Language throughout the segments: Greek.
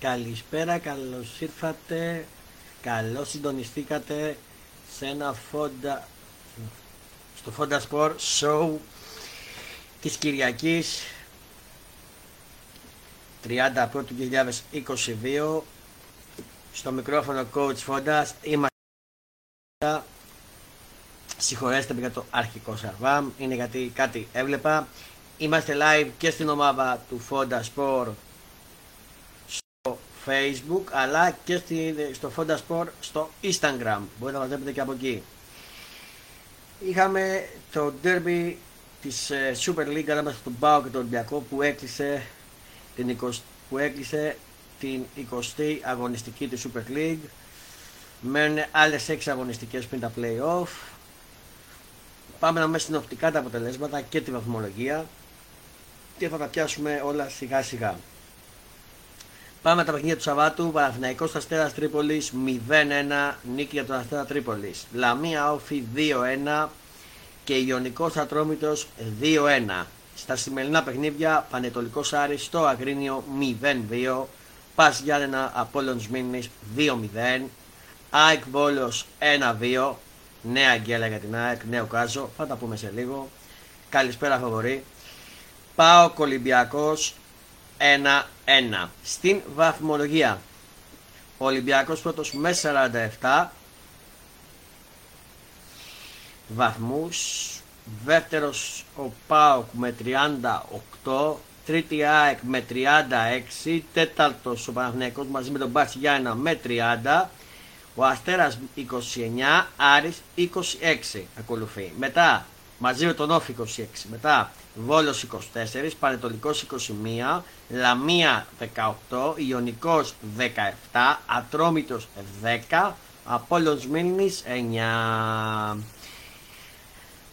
Καλησπέρα, καλώς ήρθατε, καλώς συντονιστήκατε σε ένα φόντα, στο Fonda Sport Show της Κυριακής 30 Πρώτου 2022 στο μικρόφωνο Coach Fonda είμαστε συγχωρέστε με για το αρχικό σαρβάμ είναι γιατί κάτι έβλεπα. Είμαστε live και στην ομάδα του Fonda Sport στο Facebook αλλά και στο Fonda Sport στο Instagram. Μπορείτε να μας βλέπετε και από εκεί. Είχαμε το derby της ε, Super League ανάμεσα στον Πάο και τον Ολυμπιακό που έκλεισε την 20, που έκλεισε την 20η αγωνιστική της Super League. Μένουν άλλες 6 αγωνιστικές πριν τα play-off. Πάμε να μέσα συνοπτικά τα αποτελέσματα και τη βαθμολογία και θα τα πιάσουμε όλα σιγά σιγά Πάμε τα παιχνίδια του Σαββάτου. Παναθηναϊκός Αστέρα Τρίπολης 0-1. Νίκη για τον Αστέρα Τρίπολης. Λαμία Όφη 2-1 και Ιωνικός Ατρόμητος 2-1. Στα σημερινά παιχνίδια Πανετολικός Άρης στο Αγρίνιο 0-2. Πας Γιάννενα Απόλυον Μίνη 2-0. ΑΕΚ Βόλος 1-2. Νέα αγγέλα για την ΑΕΚ, νέο κάζο. Θα τα πούμε σε λίγο. Καλησπέρα Φαβορή. Πάω Κολυμπιακός 1-1. Στην βαθμολογία. Ο Ολυμπιακός πρώτος με 47 βαθμούς. Δεύτερος ο ΠΑΟΚ με 38. Τρίτη ΑΕΚ με 36. Τέταρτος ο Παναθηναϊκός μαζί με τον Μπάτσι Γιάννα με 30. Ο Αστέρας 29. Άρης 26 ακολουθεί. Μετά μαζί με τον Όφη 26. Μετά Βόλος 24, Πανετολικός 21, Λαμία 18, Ιωνικός 17, Ατρόμητος 10, Απόλλωνος Μήνης 9.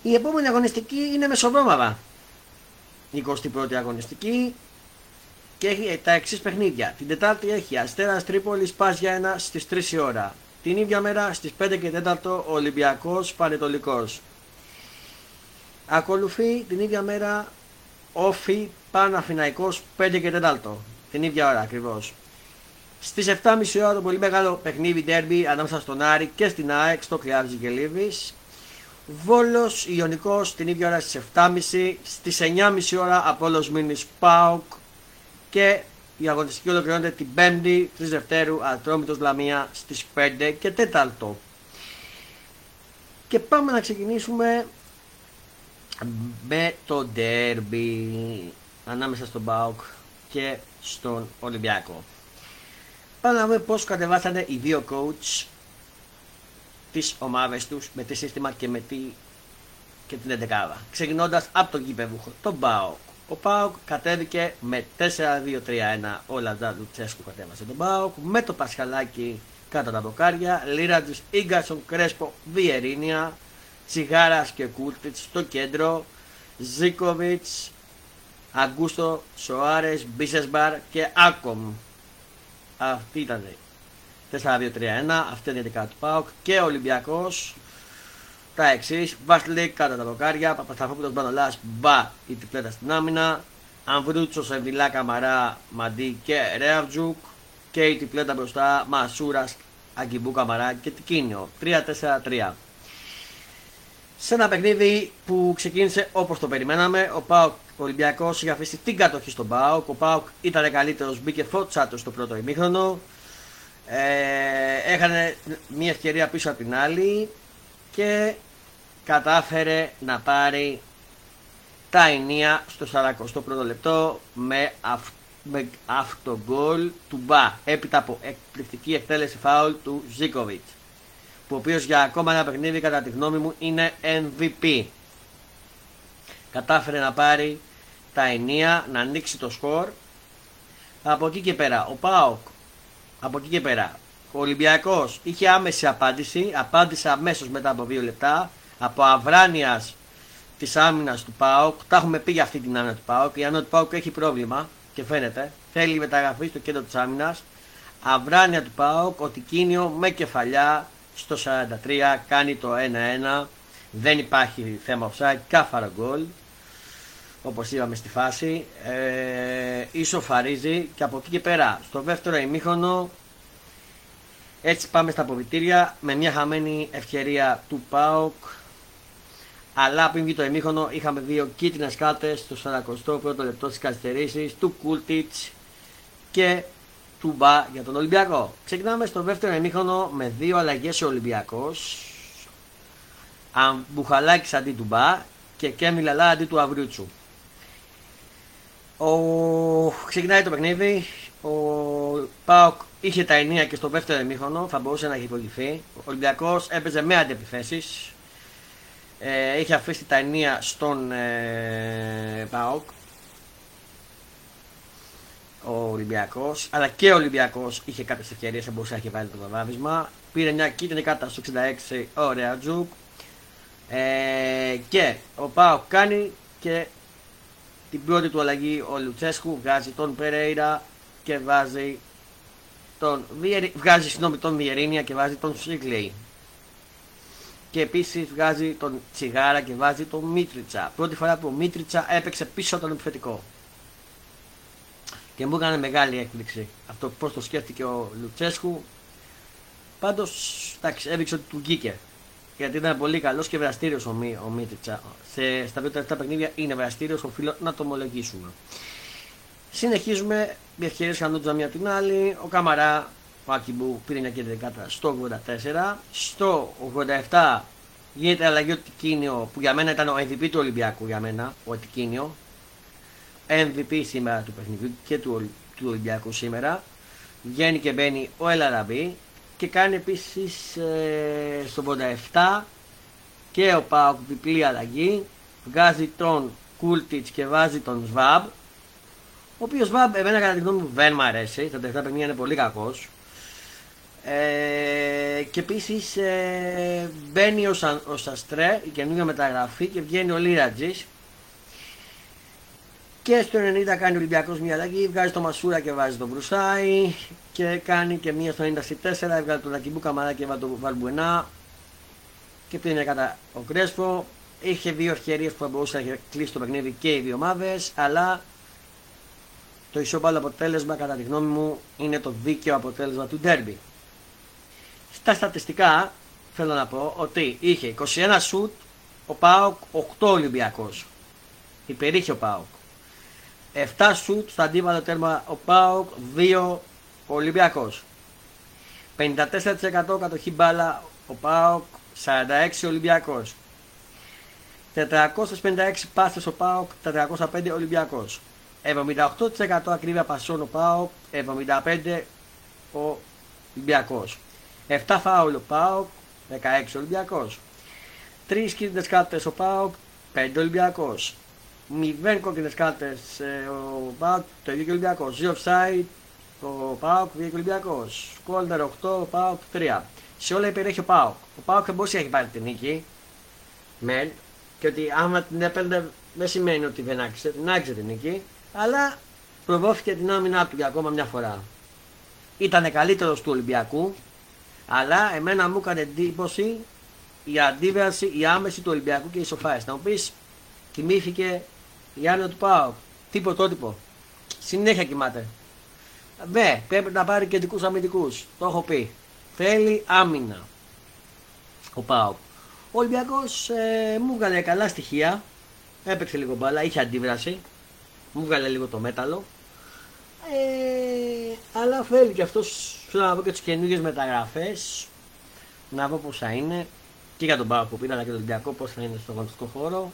Η επόμενη αγωνιστική είναι μεσοβόμαδα. 21η αγωνιστική και έχει τα εξής παιχνίδια. Την Τετάρτη έχει Αστέρας Τρίπολης Πας για ένα στις 3 η ώρα. Την ίδια μέρα στις 5 και 4 Ολυμπιακός Πανετολικός. Ακολουθεί την ίδια μέρα Όφι Παναφυναϊκός 5 και 4 την ίδια ώρα ακριβώς. Στις 7.30 ώρα το πολύ μεγάλο παιχνίδι ντέρμπι ανάμεσα στον Άρη και στην ΑΕΚ στο Κλειάβζη και Λίβης. Βόλος Ιωνικός την ίδια ώρα στις 7.30 στις 9.30 ώρα Απόλλος Μίνης ΠΑΟΚ και η αγωνιστική ολοκληρώνεται την 5η 3 Δευτέρου Ατρόμητος Λαμία στις 5 και 4. Και πάμε να ξεκινήσουμε με το ντέρμπι ανάμεσα στον Μπάουκ και στον Ολυμπιακό. Πάμε να δούμε πώς κατεβάσανε οι δύο coach τις ομάδες τους με τι σύστημα και με τι και την 11 Ξεκινώντας από τον κύπευουχο, τον Μπάουκ. Ο Πάουκ κατέβηκε με 4-2-3-1. Ο Λαζά Τσέσκου κατέβασε τον Πάουκ. Με το Πασχαλάκι κάτω τα μποκάρια. Λίρατζης, Ίγκασον, Κρέσπο, Βιερίνια. Τσιγάρας και Κούλτιτς στο κέντρο, Ζίκοβιτς, Αγκούστο, Σοάρες, Μπίσεσμπαρ και Άκομ. Αυτή ήταν 4-2-3-1, αυτή είναι η δικά του ΠΑΟΚ και ο Ολυμπιακός τα εξής. Βασλίκ κάτω τα δοκάρια, Παπασταθόπουλος Μπανολάς, Μπα η τυπλέτα στην άμυνα, Αμβρούτσος, Σεβιλά, Καμαρά, Μαντί και Ρέαβτζουκ και η τυπλέτα μπροστά Μασούρας, Αγκιμπού Καμαρά και Τικίνιο. 3-4-3 σε ένα παιχνίδι που ξεκίνησε όπως το περιμέναμε. Ο Πάοκ Ολυμπιακός είχε αφήσει την κατοχή στον Πάοκ. Ο Πάοκ ήταν καλύτερος, μπήκε φώτσα του στο πρώτο ημίχρονο. Ε, έχανε μια ευκαιρία πίσω από την άλλη και κατάφερε να πάρει τα ενία στο 41ο λεπτό με, αυ, με αυτογκολ του Μπα έπειτα από εκπληκτική εκτέλεση φάουλ του Ζίκοβιτς που ο οποίος για ακόμα ένα παιχνίδι κατά τη γνώμη μου είναι MVP. Κατάφερε να πάρει τα ενία, να ανοίξει το σκορ. Από εκεί και πέρα, ο ΠΑΟΚ, από εκεί και πέρα, ο Ολυμπιακός είχε άμεση απάντηση, απάντησε αμέσως μετά από δύο λεπτά, από αβράνειας της άμυνας του ΠΑΟΚ, τα έχουμε πει για αυτή την άμυνα του ΠΑΟΚ, η άμυνα του ΠΑΟΚ έχει πρόβλημα και φαίνεται, θέλει μεταγραφή στο κέντρο της άμυνας, αβράνεια του ΠΑΟΚ, ότι κίνιο με κεφαλιά, στο 43 κάνει το 1-1 δεν υπάρχει θέμα offside, κάφαρα γκολ όπως είπαμε στη φάση, ε, ισοφαρίζει και από εκεί και πέρα στο δεύτερο ημίχρονο έτσι πάμε στα αποβιτήρια με μια χαμένη ευκαιρία του ΠΑΟΚ. Αλλά πριν βγει το ημίχρονο είχαμε δύο κίτρινες κάρτες στο 41ο λεπτό της καθυστερήσης του Κούλτιτς και του Μπα για τον Ολυμπιακό. Ξεκινάμε στο δεύτερο ημίχρονο με δύο αλλαγές ο Ολυμπιακός. Μπουχαλάκης αντί του Μπα και Κέμι Λαλά αντί του Αβριούτσου. Ο... Ξεκινάει το παιχνίδι. Ο Πάοκ είχε τα ενία και στο δεύτερο ημίχρονο θα μπορούσε να έχει υπογειφθεί. Ο Ολυμπιακός έπαιζε με αντιπιθέσει. Ε, είχε αφήσει τα ενία στον ε, Πάοκ. Ο Ολυμπιακός, αλλά και ο Ολυμπιακός είχε κάποιες ευκαιρίες που μπορούσε να έχει βάλει το βαδάβισμα. Πήρε μια κίτρινη κάρτα στο 66 ο Ρεατζούκ. Ε, και ο Πάοκ κάνει και την πρώτη του αλλαγή ο Λουτσέσκου βγάζει τον Περέιρα και βάζει τον, βγάζει συγγνώμη, τον Βιερίνια και βάζει τον Σίγκλεϊ. Και επίσης βγάζει τον Τσιγάρα και βάζει τον Μίτριτσα. Πρώτη φορά που ο Μίτριτσα έπαιξε πίσω τον επιθετικό. Και μου έκανε μεγάλη έκπληξη αυτό πώ το σκέφτηκε ο Λουτσέσκου. Πάντως, εντάξει, έδειξε ότι του βγήκε γιατί ήταν πολύ καλός και βραστήριος ο, Μί, ο Μίτριτσα. Σε, στα δύο τελευταία παιχνίδια είναι βραστήριος, οφείλω να το ομολογήσουμε. Συνεχίζουμε, οι ευκαιρίε χανούνταν μία την άλλη. Ο Καμαρά, ο Άκυμπου, πήρε μια κέντρη κάρτα στο 84. Στο 87 γίνεται αλλαγή ο Τικίνιο, που για μένα ήταν ο MVP του Ολυμπιακού. Για μένα, ο Τικίνιο. MVP σήμερα του παιχνιδιού και του, του Ολυμπιακού σήμερα. Βγαίνει και μπαίνει ο Ελαραμπή και κάνει επίσης ε, στο 87 και ο Πάοκ διπλή αλλαγή. Βγάζει τον Κούλτιτς και βάζει τον Σβάμπ ο οποίος Σβάμπ εμένα κατά τη γνώμη μου δεν μου αρέσει. Τα τελευταία παιχνίδια είναι πολύ κακός. Ε, και επίσης ε, μπαίνει ο, Σαν, ο Σαστρέ η καινούργια μεταγραφή και βγαίνει ο Λίρατζης και στο 90 κάνει ο Ολυμπιακός μια αλλαγή, βγάζει το Μασούρα και βάζει τον Βρουσάη και κάνει και μία στο 94, έβγαλε τον Ακιμπού Καμαρά και βάλει τον Βαλμπουενά και πήγαινε κατά ο Κρέσπο. Είχε δύο ευκαιρίες που θα μπορούσε να κλείσει το παιχνίδι και οι δύο ομάδες, αλλά το ισόπαλο αποτέλεσμα κατά τη γνώμη μου είναι το δίκαιο αποτέλεσμα του ντέρμπι. Στα στατιστικά θέλω να πω ότι είχε 21 σουτ ο Πάοκ 8 Ολυμπιακός. Υπερήχε ο Πάοκ. 7 σουτ στο αντίβατο τέρμα ο Πάοκ, 2 ο Ολυμπιακός. 54% κατοχή μπάλα ο Πάοκ, 46 ο Ολυμπιακός. 456 πάστες ο ΠΑΟΚ, 405 Ολυμπιακός. 78% ακρίβεια πασών ο ΠΑΟΚ, 75 ο Ολυμπιακός. 7 φάουλ ο ΠΑΟΚ, 16 Ολυμπιακός. 3 κίνητες κάρτες ο ΠΑΟΚ, 5 Ολυμπιακός. 0 κόκκινες κάρτες ε, ο Πάοκ, το ίδιο και ο Ολυμπιακός. 2 offside ο Πάοκ, το ίδιο και ο Ολυμπιακός. Κόλτερ 8, ο Πάοκ 3. Σε όλα υπερέχει ο Πάοκ. Ο Πάοκ δεν μπορούσε να έχει πάρει την νίκη. Μεν. Και ότι άμα την έπαιρνε δεν σημαίνει ότι δεν άξιζε. Την άξιζε την νίκη. Αλλά προβόθηκε την άμυνά του για ακόμα μια φορά. Ήταν καλύτερος του Ολυμπιακού. Αλλά εμένα μου έκανε εντύπωση η αντίδραση, η άμεση του Ολυμπιακού και η σοφάε. Να μου πεις, κοιμήθηκε η άνω του πάω. Τι πρωτότυπο. Συνέχεια κοιμάται. Ναι, πρέπει να πάρει κεντρικού αμυντικούς. Το έχω πει. Θέλει άμυνα. Ο Πάο. Ο Ολυμπιακός ε, μου βγάλε καλά στοιχεία. Έπαιξε λίγο μπάλα, είχε αντίδραση. Μου βγάλε λίγο το μέταλλο. Ε, αλλά θέλει και αυτός θέλω να δω και τις καινούργιες μεταγραφές. Να δω πώς θα είναι. Και για τον Πάο που πήρα, αλλά και τον Ολυμπιακό πώς θα είναι στον αγωνιστικό χώρο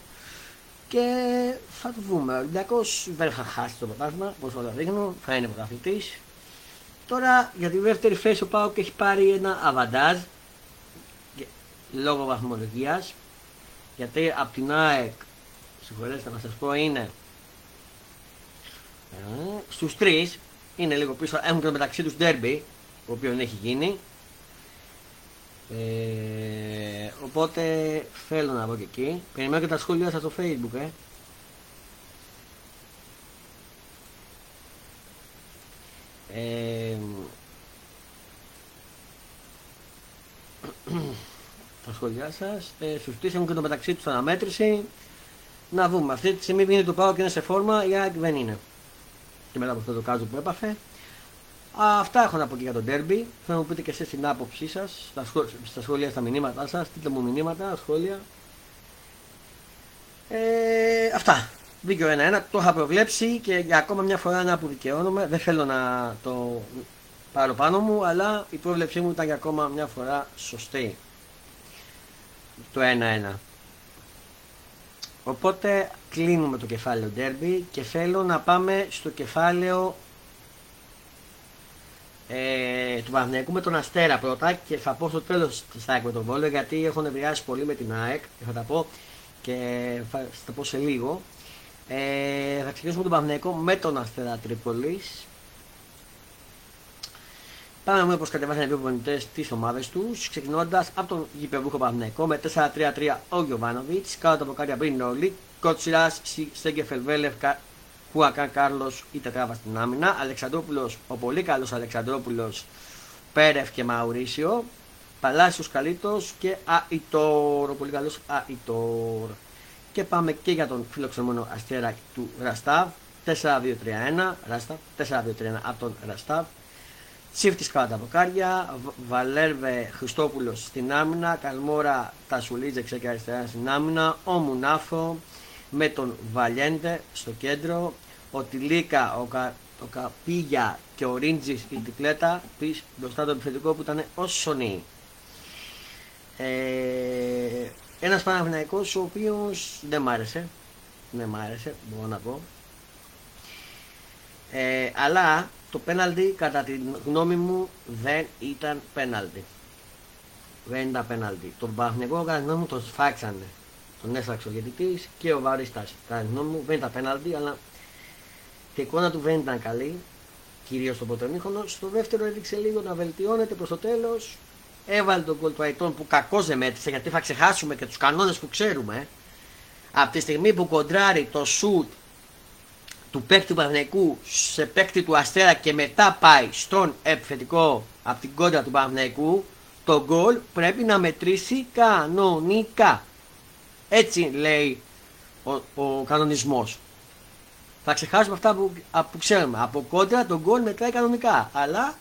και θα το δούμε. Ο Ολυμπιακός δεν θα χάσει το πρωτάθλημα, όπως όλα δείχνουν, θα είναι πρωταθλητής. Τώρα για τη δεύτερη θέση ο Πάοκ έχει πάρει ένα αβαντάζ λόγω βαθμολογίας. Γιατί από την ΑΕΚ, συγχωρέστε να σας πω, είναι ε, στους τρεις, είναι λίγο πίσω, έχουν και μεταξύ τους ντέρμπι, το οποίο έχει γίνει. Ε, οπότε θέλω να βγω και εκεί. Περιμένω και τα σχόλια σας στο facebook, ε. ε τα σχόλιά σας. Ε, στους έχουν και το μεταξύ τους αναμέτρηση. να δούμε. Αυτή τη στιγμή είναι το πάω και είναι σε φόρμα, η ΑΕΚ δεν είναι. Και μετά από αυτό το κάζο που έπαθε. Αυτά έχω να πω και για τον Derby. Θέλω να μου πείτε και εσείς την άποψή σας, στα, στα σχόλια, στα μηνύματά σας. Στείλτε μου μηνύματα, σχόλια. Ε, αυτά. Δίκιο 1-1. Το είχα προβλέψει και για ακόμα μια φορά να αποδικαιώνομαι. Δεν θέλω να το πάρω πάνω μου, αλλά η πρόβλεψή μου ήταν για ακόμα μια φορά σωστή. Το 1-1. Οπότε κλείνουμε το κεφάλαιο Derby και θέλω να πάμε στο κεφάλαιο ε, του Παναθηναϊκού με τον Αστέρα πρώτα και θα πω στο τέλος της ΑΕΚ με τον Βόλο γιατί έχω νευριάσει πολύ με την ΑΕΚ και θα τα πω και θα τα πω σε λίγο. Ε, θα ξεκινήσουμε τον Παναθηναϊκό με τον Αστέρα Τρίπολης. Πάμε να δούμε πώς κατεβάσανε οι δύο προπονητές τις ομάδες τους. Ξεκινώντας από τον γηπεδούχο Παναθηναϊκό με 4-3-3 ο Γιωβάνοβιτς, κάτω από κάτω πριν όλοι. Κότσιρας, Σέγκεφελ Βέλεφ, Χουακάν Κάρλος ή τετράβα στην άμυνα. Αλεξανδρόπουλο, ο πολύ καλός Αλεξανδρόπουλο, Πέρεφ και Μαουρίσιο. Παλάσιος Καλίτο και Αϊτόρ. Ο πολύ καλός Αϊτόρ. Και πάμε και για τον φιλοξενούμενο αστέρα του Ραστάβ. 4-2-3-1. Ραστάβ. 4-2-3-1 από τον Ραστάβ. Τσίφτη κάτω τα βοκάρια. Βαλέρβε Χριστόπουλος στην άμυνα. Καλμόρα Τασουλίτζε και αριστερά στην άμυνα. Ο Μουνάφο με τον Βαλιέντε στο κέντρο, ο Τιλίκα, ο, Κα, ο Καπίγια και ο Ρίντζη η τυκλέτα πίσω μπροστά το επιθετικό που ήταν ο Σονί. Ε, ένας Παναθηναϊκός ο οποίος δεν μ' άρεσε, δεν μ' άρεσε, μπορώ να πω. Ε, αλλά το πέναλτι κατά τη γνώμη μου δεν ήταν πέναλτι. Δεν ήταν πέναλτι. Τον Παναθηναϊκό κατά τη γνώμη μου τον σφάξανε τον έσφαξε ο διαιτητή και ο Βαρίστα. Κατά τη γνώμη μου δεν ήταν πέναλτι, αλλά η εικόνα του δεν ήταν καλή, κυρίως στο πρώτο μήχρονο. Στο δεύτερο έδειξε λίγο να βελτιώνεται προς το τέλος. Έβαλε τον κολ του Αϊτών που κακώς δεν μέτρησε γιατί θα ξεχάσουμε και τους κανόνες που ξέρουμε. Από τη στιγμή που κοντράρει το σουτ του παίκτη του Παναθηναϊκού σε παίκτη του Αστέρα και μετά πάει στον επιθετικό από την κόντρα του Παναθηναϊκού, το γκολ πρέπει να μετρήσει κανονικά. Έτσι λέει ο, ο κανονισμός. Θα ξεχάσουμε αυτά που, που ξέρουμε. Από κόντρα τον γκολ μετράει κανονικά. Αλλά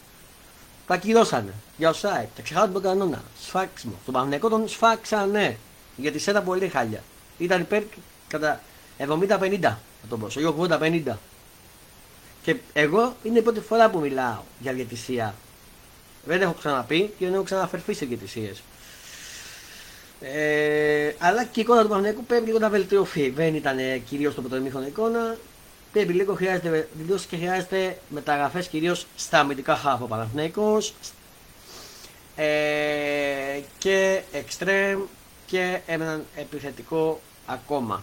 τα κυρώσανε για ο site. Τα ξεχάσουμε τον κανόνα. Σφάξιμο. Τον Παναγενικό τον σφάξανε. Γιατί σε ένα πολύ χάλια. Ήταν υπέρ κατά 70-50 θα το πω. 80-50. Και εγώ είναι η πρώτη φορά που μιλάω για διαιτησία. Δεν έχω ξαναπεί και δεν έχω ξαναφερθεί σε διαιτησίες. Ε, αλλά και η εικόνα του Παναγενικού πρέπει λίγο να βελτιωθεί. Δεν ήταν κυρίως το πρωτοεμίχρονο εικόνα. Πρέπει λίγο χρειάζεται βελτίωση και χρειάζεται μεταγραφές κυρίως στα αμυντικά χάφο Παναθυναϊκό. Ε, και εξτρέμ και έναν επιθετικό ακόμα.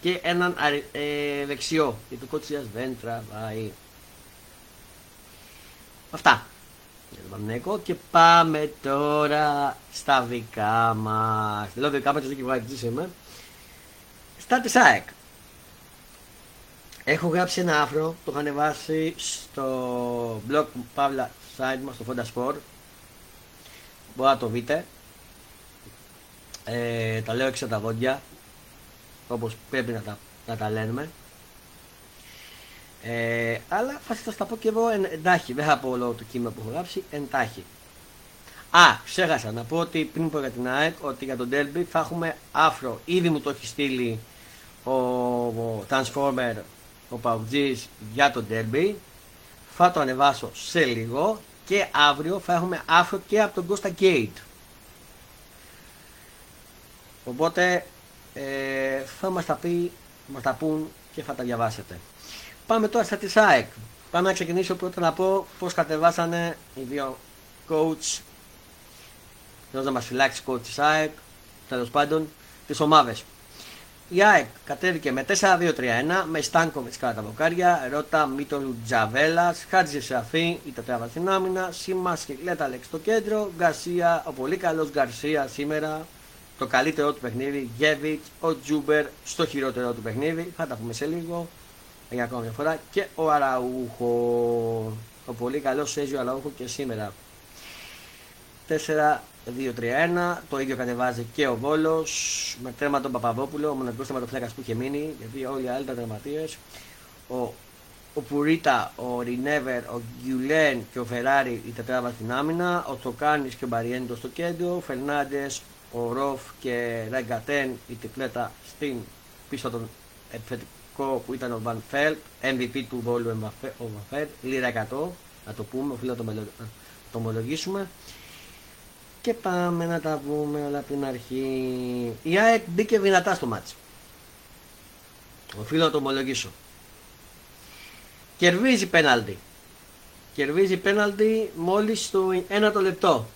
Και έναν ε, δεξιό. Γιατί το κότσιας δεν τραβάει. Αυτά για τον Παναγενικό και πάμε τώρα στα δικά μας. Λέω δικά μας, και εγώ είμαι. Στα της ΑΕΚ. Έχω γράψει ένα άφρο, το είχα ανεβάσει στο blog Παύλα site μας, στο Fonda Sport. Μπορείτε να το δείτε. Ε, τα λέω έξω τα γόντια, όπως πρέπει να τα, να τα λέμε. Ε, αλλά θα σα τα πω και εγώ εντάχει. Δεν θα πω όλο το κείμενο που έχω γράψει, εντάχει. Α, ξέχασα να πω ότι πριν πω για την ΑΕΚ ότι για τον Derby θα έχουμε άφρο. Ήδη μου το έχει στείλει ο, ο Transformer, ο Παουτζής για τον Derby. Θα το ανεβάσω σε λίγο και αύριο θα έχουμε άφρο και από τον Costa Gate. Οπότε ε, θα μας τα, πει, μας τα πούν και θα τα διαβάσετε. Πάμε τώρα στα της ΑΕΚ. Πάμε να ξεκινήσω πρώτα να πω πώς κατεβάσανε οι δύο coach. Θέλω να μας φυλάξει coach της ΑΕΚ, τέλος πάντων, τις ομάδες. Η ΑΕΚ κατέβηκε με 4-2-3-1 με Στάνκοβιτς κατά τα βοκάρια, Ρώτα Μίτορου Τζαβέλας, Χάτζη Σαφή, η τετράβα στην άμυνα, Σίμα και Κλέτα Λέξ στο κέντρο, Γκαρσία, ο πολύ καλός Γκαρσία σήμερα, το καλύτερο του παιχνίδι, Γέβιτς, ο Τζούμπερ στο χειρότερο του παιχνίδι, θα τα πούμε σε λίγο για ακόμα μια φορά και ο Αραούχο. Ο πολύ καλό Σέζιο Αραούχο και σήμερα. 4 2-3-1. Το ίδιο κατεβάζει και ο Βόλο με τέρμα τον Παπαδόπουλο, ο μοναδικό τερματοφύλακα που είχε μείνει, γιατί όλοι οι άλλοι ήταν τερματίε. Ο, ο Πουρίτα, ο Ρινέβερ, ο Γκιουλέν και ο Φεράρι η τετράβα στην άμυνα. Ο Τσοκάνη και ο Μπαριέντο στο κέντρο. Ο Φερνάντε, ο Ροφ και Ραγκατέν η τριπλέτα στην πίσω τον επιθετικό που ήταν ο Βαν Φέλτ. MVP του Βόλου ο Βαν Φέλτ. Λίρα 100, να το πούμε, οφείλω να το ομολογήσουμε και πάμε να τα πούμε όλα από την αρχή. Η ΑΕΚ μπήκε δυνατά στο μάτσο. Οφείλω να το ομολογήσω. Κερδίζει πέναλτι. Κερδίζει πέναλτι μόλις στο ένα το λεπτό.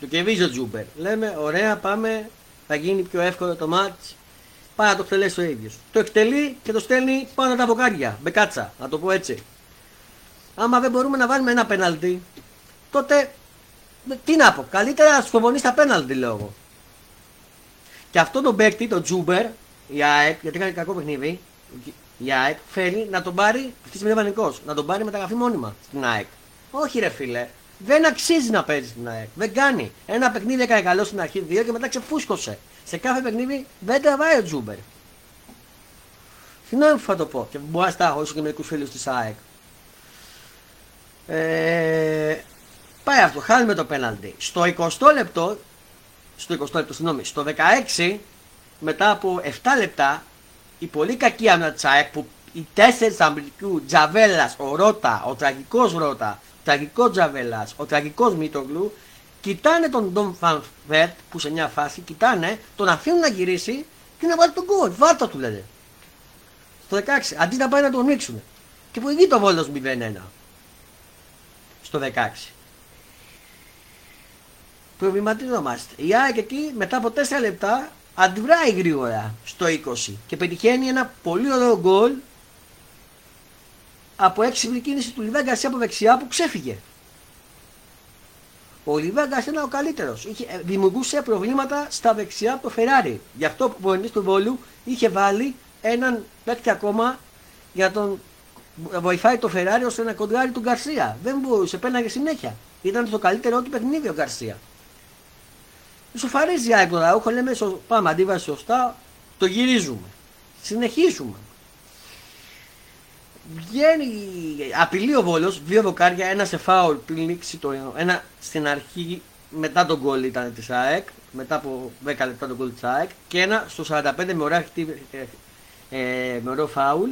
Το κερδίζει ο Τζούμπερ. Λέμε ωραία πάμε, θα γίνει πιο εύκολο το μάτς. Πάει να το εκτελέσει ο ίδιος. Το εκτελεί και το στέλνει πάνω τα βοκάρια. Μπεκάτσα, να το πω έτσι. Άμα δεν μπορούμε να βάλουμε ένα πέναλτι, τότε τι να πω, καλύτερα να σκοβωνεί στα πέναλτι λέω εγώ. Και αυτό το παίκτη, το Τζούμπερ, η ΑΕΚ, γιατί έκανε κακό παιχνίδι, η ΑΕΚ θέλει να τον πάρει, αυτή τη στιγμή να τον πάρει μεταγραφή μόνιμα στην ΑΕΚ. Όχι ρε φίλε, δεν αξίζει να παίζει στην ΑΕΚ. Δεν κάνει. Ένα παιχνίδι έκανε καλό στην αρχή, δύο και μετά ξεφούσκωσε. Σε κάθε παιχνίδι δεν τραβάει ο Τζούμπερ. Συγγνώμη που θα το πω και μπορεί να στάχω και μερικούς φίλους της ΑΕΚ. Ε, Πάει αυτό, χάνουμε το πέναλτι. Στο 20 λεπτό, στο 20 λεπτό, συγγνώμη, στο 16, μετά από 7 λεπτά, η πολύ κακή άμυνα Τσάεκ που οι τέσσερις Αμερικού, Τζαβέλας, ο Ρότα, ο τραγικός Ρότα, ο τραγικός Τζαβέλας, ο τραγικός Μίτογλου, κοιτάνε τον Τομ Φαν Βέερτ που σε μια φάση κοιτάνε, τον αφήνουν να γυρίσει και να βάλει το γκολ. Βάλ' τα του λένε. Στο 16, αντί να πάει να τον ανοίξουν. Και μπροστά ο Βόλος 0-1. Στο 16 προβληματιζόμαστε. Η ΑΕΚ εκεί μετά από 4 λεπτά αντιδράει γρήγορα στο 20 και πετυχαίνει ένα πολύ ωραίο γκολ από έξυπνη κίνηση του Λιβάι από δεξιά που ξέφυγε. Ο Λιβέγκας ήταν ο καλύτερος. Ε, δημιουργούσε προβλήματα στα δεξιά από το Φεράρι. Γι' αυτό που ο του Βόλου είχε βάλει έναν παίκτη ακόμα για να τον βοηθάει το Φεράρι ώστε να κοντράρει τον Γκαρσία. Δεν μπορούσε, πέναγε συνέχεια. Ήταν το καλύτερό του παιχνίδι ο Γκαρσία. Σοφαρίζει η ΑΕΚ τον λέμε πάμε αντίβαση σωστά, το γυρίζουμε. Συνεχίζουμε. Βγαίνει, απειλεί ο Βόλος, δύο δοκάρια, ένα σε φάουλ πριν λήξει το ένα στην αρχή μετά τον γκολ ήταν της ΑΕΚ, μετά από 10 λεπτά τον γκολ της ΑΕΚ και ένα στο 45 με ωραία, ε, ε, με ωραίο φάουλ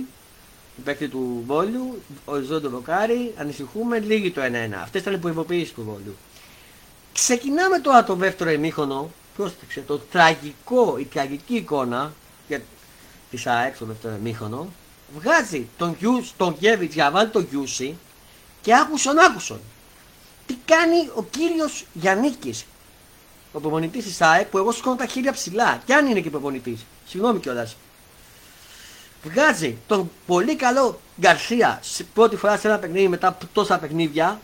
παίκτη του Βόλου, ο Ζόντο Βοκάρι, ανησυχούμε, λίγη το 1-1. Αυτές ήταν οι προειδοποιήσεις του Βόλου. Ξεκινάμε τώρα το δεύτερο ημίχρονο. Πρόσεξε το τραγικό, η τραγική εικόνα για της ΑΕΚ στο δεύτερο ημίχρονο. Βγάζει τον, Γιούς, τον Γέβιτ για να βάλει τον Γιούση και άκουσον άκουσον. Τι κάνει ο κύριος Γιάννικη, ο προπονητής της ΑΕΚ που εγώ σηκώνω τα χέρια ψηλά. Κι αν είναι και προπονητής. Συγγνώμη κιόλας. Βγάζει τον πολύ καλό Γκαρσία πρώτη φορά σε ένα παιχνίδι μετά από τόσα παιχνίδια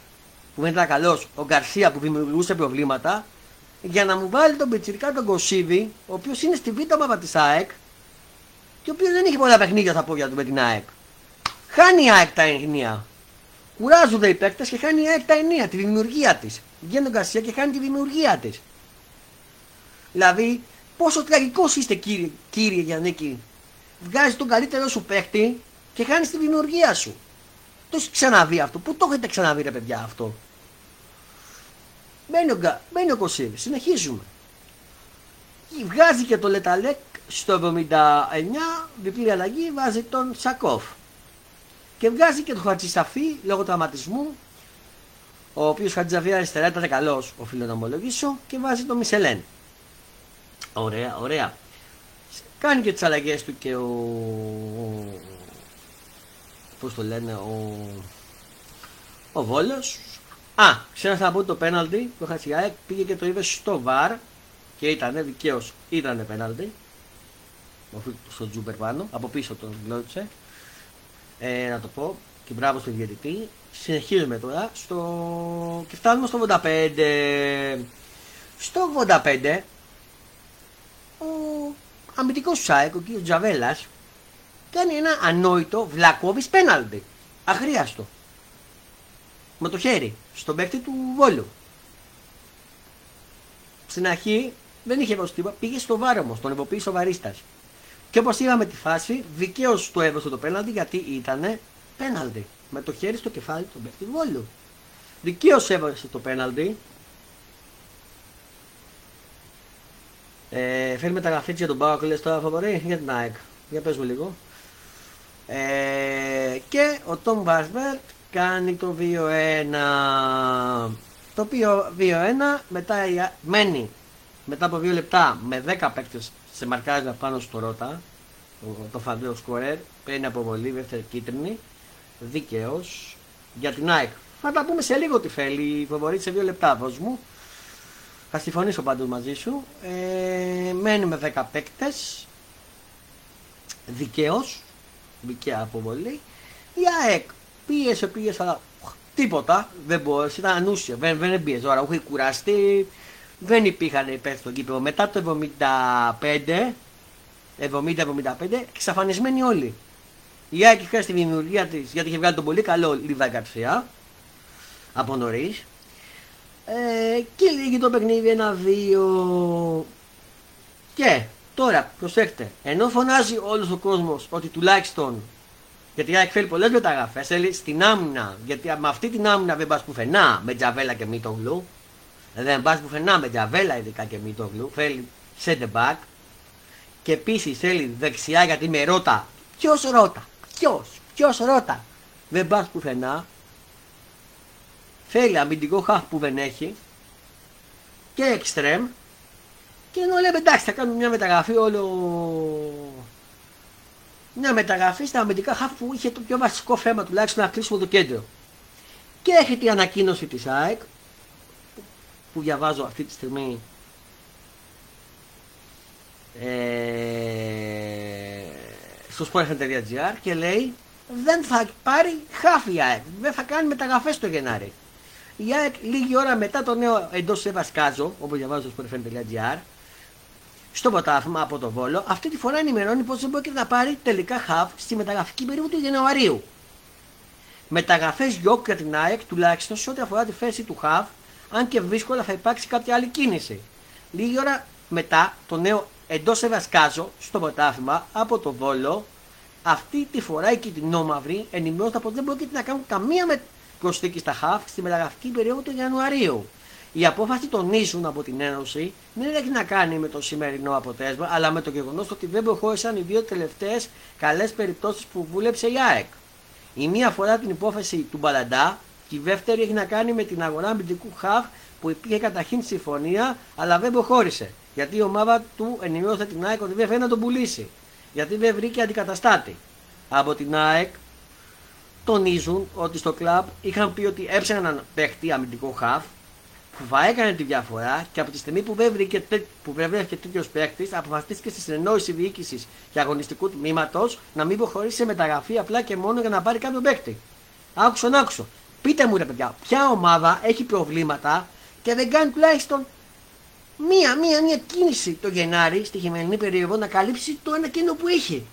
που δεν ήταν καλός, ο Γκαρσία που δημιουργούσε προβλήματα, για να μου βάλει τον Πιτσυρικά τον Κωσίβη, ο οποίος είναι στη β' ομάδα της ΑΕΚ και ο οποίος δεν είχε πολλά παιχνίδια στα πόδια του με την ΑΕΚ. Χάνει η ΑΕΚ τα ενία. Κουράζονται οι παίκτες και χάνει η ΑΕΚ τα ενία, τη δημιουργία της. Βγαίνει ο Γκαρσία και χάνει τη δημιουργία της. Δηλαδή, πόσο τραγικός είστε κύριε, κύριε Γιάννικη. Βγάζει τον καλύτερο σου παίκτη και χάνεις τη δημιουργία σου. Το έχεις ξαναβεί αυτό. Πού το έχετε ξαναβεί ρε παιδιά αυτό; Μένει ο, μένει ο Κωσίβης. Συνεχίζουμε. Βγάζει και το Λεταλέκ στο 79 διπλή αλλαγή βάζει τον Σακόφ. Και βγάζει και τον Χατζησαφή λόγω τραυματισμού ο οποίος Χατζησαφή αριστερά ήταν καλός, οφείλω να ομολογήσω, και βάζει τον Μισελέν. Ωραία, ωραία. Κάνει και τις αλλαγές του και ο, πώς το λένε, ο, ο Βόλος. Α, ξέχασα να πω το πέναλτι που είχα σιγά, πήγε και το είδε στο βαρ και ήταν δικαίως, ήταν πέναλτι. Στο τζούπερ πάνω, από πίσω τον γλώτσε. Ε, να το πω και μπράβο στον διαιτητή. Συνεχίζουμε τώρα στο... και φτάνουμε στο 85. Στο 85 ο αμυντικός του ΣΑΕΚ, ο κ. Τζαβέλας, κάνει ένα ανόητο βλακόβι πέναλτι. Αχρίαστο. Με το χέρι. Στον παίκτη του Βόλου. στην αρχή δεν είχε δώσει τίποτα, πήγε στο βάρο όμω, τον υποποίησε ο βαρίστας. Και όπως είδαμε τη φάση, δικαίως του έδωσε το πέναλτι γιατί ήταν πέναλτι. Με το χέρι στο κεφάλι του παίκτη βόλου. Δικαίως έβασε το πέναλτι. Ε, φέρει μεταγραφή για τον Πάοκ, λες τώρα φαβορή για την ΑΕΚ. Για πες μου λίγο. Ε, και ο Τόμ Βάσμπερτ κάνει το 2-1. Το οποίο 2-1 μετά μένει μετά από 2 λεπτά με 10 παίκτες σε μαρκάρισμα πάνω στο Ρότα το, το φαντέο σκορέρ παίρνει αποβολή δεύτερη κίτρινη δίκαιος για την ΑΕΚ θα τα πούμε σε λίγο τι θέλει η φοβορή σε 2 λεπτά δώσ' μου. Θα συμφωνήσω πάντως μαζί σου. Ε, μένει με 10 παίκτες. Δικαίως δικαία αποβολή. Η ΑΕΚ πίεσε πίεσε αλλά τίποτα δεν μπορούσε ήταν ανούσια δεν, δεν πίεσε. Τώρα έχει κουραστεί δεν υπήρχαν υπέρ στο κήπεδο. Μετά το 75, 70-75, εξαφανισμένοι όλοι. Η Άκη χάρη στη δημιουργία της, γιατί είχε βγάλει τον πολύ καλό Λίβα Γκαρσία από νωρίς. Ε, και λίγη το παιχνίδι ένα-δύο. Και τώρα προσέξτε, ενώ φωνάζει όλος ο κόσμος ότι τουλάχιστον γιατί η ΑΕΚ θέλει πολλές μεταγραφές, θέλει στην άμυνα. Γιατί με αυτή την άμυνα δεν πας πουθενά με τζαβέλα και γλου. Δεν πα πουθενά με τζαβέλα ειδικά και Μητόγλου. Θέλει center back. Και επίσης θέλει δεξιά γιατί με ρώτα. Ποιος ρώτα. Ποιος. Ποιος ρώτα. Δεν πα πουθενά. Θέλει αμυντικό χαφ που δεν έχει. Και εξτρέμ. Και ενώ λέμε εντάξει θα κάνουμε μια μεταγραφή όλο. Μια μεταγραφή στα αμυντικά χαφ που είχε το πιο βασικό θέμα τουλάχιστον να κλείσουμε το κέντρο. Και έχει την ανακοίνωση της ΑΕΚ που διαβάζω αυτή τη στιγμή ε, στο sportfm.gr και λέει δεν θα πάρει χάφη η ΑΕΚ, δεν θα κάνει μεταγραφές το Γενάρη. Η ΑΕΚ λίγη ώρα μετά το νέο εντός Κάζο, όπως διαβάζω στο sportfm.gr στο ποτάθμα από το Βόλο, αυτή τη φορά ενημερώνει πως δεν μπορεί να πάρει τελικά χαφ στη μεταγραφική περίοδο του Ιανουαρίου. Μεταγραφές γιοκ για την ΑΕΚ τουλάχιστον σε ό,τι αφορά τη θέση του χαφ αν και δύσκολα θα υπάρξει κάποια άλλη κίνηση. Λίγη ώρα μετά το νέο εντός Ευασκάζο στο πρωτάθλημα από το Βόλο, αυτή τη φορά οι κοινόμαυροι ενημερώθηκαν πω δεν πρόκειται να κάνουν καμία με προσθήκη στα ΧΑΦ στη μεταγραφική περίοδο του Ιανουαρίου. Η απόφαση τονίζουν από την Ένωση δεν έχει να κάνει με το σημερινό αποτέλεσμα, αλλά με το γεγονός ότι δεν προχώρησαν οι δύο τελευταίες καλές περιπτώσεις που βούλεψε η ΑΕΚ. Η μία αφορά την υπόθεση του Μπαλαντά και η δεύτερη έχει να κάνει με την αγορά αμυντικού χαφ που υπήρχε καταρχήν συμφωνία αλλά δεν προχώρησε. Γιατί η ομάδα του ενημερώθηκε την ΑΕΚ ότι δεν φαίνεται να τον πουλήσει. Γιατί δεν βρήκε αντικαταστάτη. Από την ΑΕΚ τονίζουν ότι στο κλαμπ είχαν πει ότι έψαχναν να παίχτη αμυντικό χαφ που θα έκανε τη διαφορά και από τη στιγμή που δεν βρήκε, που βρέθηκε τέτοιος παίχτης, αποφασίστηκε στη συνεννόηση διοίκησης και αγωνιστικού τμήματος να μην προχωρήσει σε μεταγραφή απλά και μόνο για να πάρει κάποιον παίχτη. Άκουσον, άκουσον. Πείτε μου ρε παιδιά, ποια ομάδα έχει προβλήματα και δεν κάνει τουλάχιστον μία, μία, μία κίνηση το Γενάρη στη χειμερινή περίοδο να καλύψει το ένα κίνητο που έχει.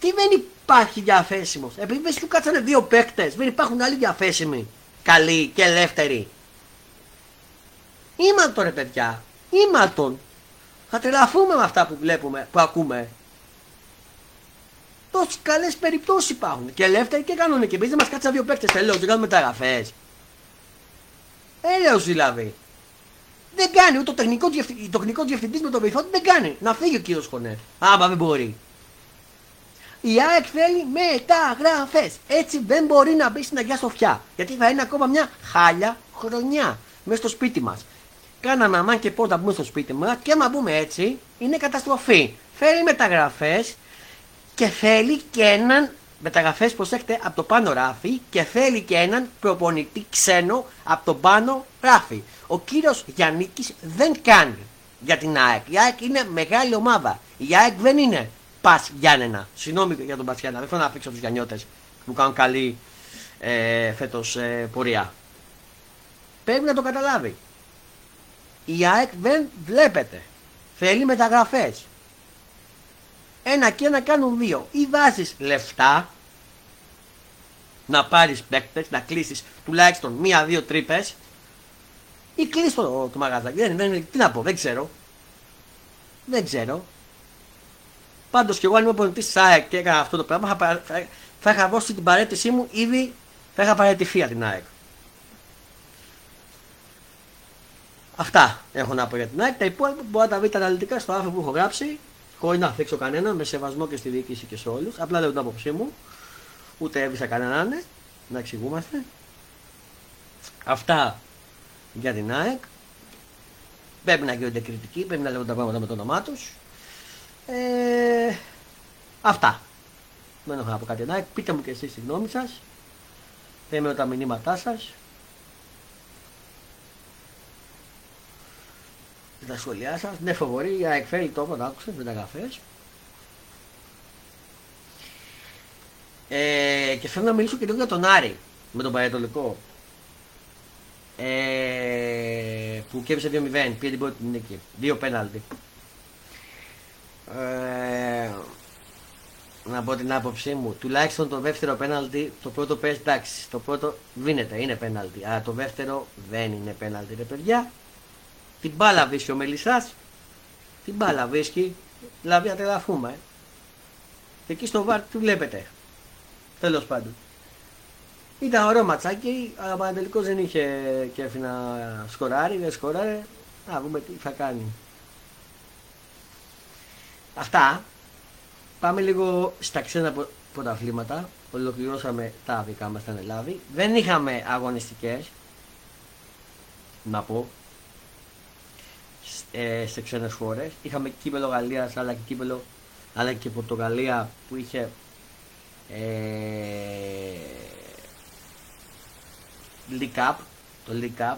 Τι δεν υπάρχει διαθέσιμος. Επειδή δεν σου κάτσανε δύο παίκτες, δεν υπάρχουν άλλοι διαθέσιμοι. Καλοί και ελεύθεροι. Ήμαρτον ρε παιδιά. Ήμαρτον. Θα τρελαθούμε με αυτά που βλέπουμε, που ακούμε. Τόσες καλές περιπτώσεις υπάρχουν. Και ελεύθεροι και κανονικοί. Επειδή δεν μας κάτσα δύο παίκτε τελείω, δεν κάνουμε μεταγραφές. Έλεω δηλαδή. Δεν κάνει ούτε το τεχνικό, διευθυντή, το τεχνικό διευθυντής με τον βοηθό δεν κάνει. Να φύγει ο κύριος Χωνέ. Άμα δεν μπορεί. Η ΑΕΚ θέλει μεταγραφές. Έτσι δεν μπορεί να μπει στην Αγία Σοφιά. Γιατί θα είναι ακόμα μια χάλια χρονιά μέσα στο σπίτι μας. Κάναμε αμάν και πώ να μπούμε στο σπίτι μας και άμα μπούμε έτσι είναι καταστροφή. Θέλει μεταγραφές και θέλει και έναν μεταγραφέ, προσέχετε, από το πάνω ράφι και θέλει και έναν προπονητή ξένο από το πάνω ράφι. Ο κύριος Γιάννικης δεν κάνει για την ΑΕΚ. Η ΑΕΚ είναι μεγάλη ομάδα. Η ΑΕΚ δεν είναι πας Γιάννενα. Συγγνώμη για τον Πασιάννα, δεν θέλω να αφήξω τους Γιαννιώτες που κάνουν καλή ε, φέτος ε, πορεία. Πρέπει να το καταλάβει. Η ΑΕΚ δεν βλέπετε. Θέλει μεταγραφές ένα και ένα κάνουν δύο. Ή βάζεις λεφτά να πάρεις παίκτες, να κλείσεις τουλάχιστον μία-δύο τρύπες ή κλείσει το, το μαγαζάκι. Δεν, δεν, τι να πω, δεν ξέρω. Δεν ξέρω. Πάντως και εγώ αν είμαι πολιτής της ΑΕΚ και έκανα αυτό το πράγμα, θα, θα, θα είχα δώσει την παρέτησή μου ήδη θα είχα παραιτηθεί από την ΑΕΚ. Αυτά έχω να πω για την ΑΕΚ. Τα υπόλοιπα μπορείτε να τα βρείτε αναλυτικά στο άρθρο που έχω γράψει. Χωρί να αφήξω κανέναν, με σεβασμό και στη διοίκηση και σε όλους. Απλά λέω την άποψή μου. Ούτε έβρισα κανέναν, ναι. να εξηγούμαστε. Αυτά για την ΑΕΚ. Πρέπει να γίνονται κριτικοί, πρέπει να λέγονται τα πράγματα με το όνομά τους. Ε, αυτά. Δεν έχω να πω κάτι να Πείτε μου και εσείς τη γνώμη σας. Θέλουμε τα μηνύματά σας. Τα σχόλιά σας. Ναι, φοβορεί, η ΑΕΚ φέρει το όποτε άκουσε, δεν τα καφές. Ε, και θέλω να μιλήσω και λίγο για τον Άρη με τον Παρετολικό. Ε, που κέρδισε 2-0, πήγε την πρώτη νίκη. Δύο πέναλτι. Ε, να πω την άποψή μου, τουλάχιστον το δεύτερο πέναλτι, το πρώτο πες εντάξει, το πρώτο βίνεται, είναι πέναλτι, αλλά το δεύτερο δεν είναι πέναλτι ρε παιδιά. Την μπάλα βρίσκει ο Μελισσάς, την μπάλα βρίσκει, δηλαδή ατελαφούμε. Ε. Και εκεί στο βάρ τι βλέπετε, τέλος πάντων. Ήταν ωραίο ματσάκι, αλλά τελικώ δεν είχε και να σκοράρει, δεν σκοράρει. Να δούμε τι θα κάνει. Αυτά. Πάμε λίγο στα ξένα πρωταθλήματα. Ολοκληρώσαμε τα δικά μας στην Ελλάδα. Δεν είχαμε αγωνιστικές, να πω, ε, σε ξένες χώρες. Είχαμε κύπελο Γαλλίας αλλά και κύπελο αλλά και Πορτογαλία που είχε ε, League Cup, το League Cup,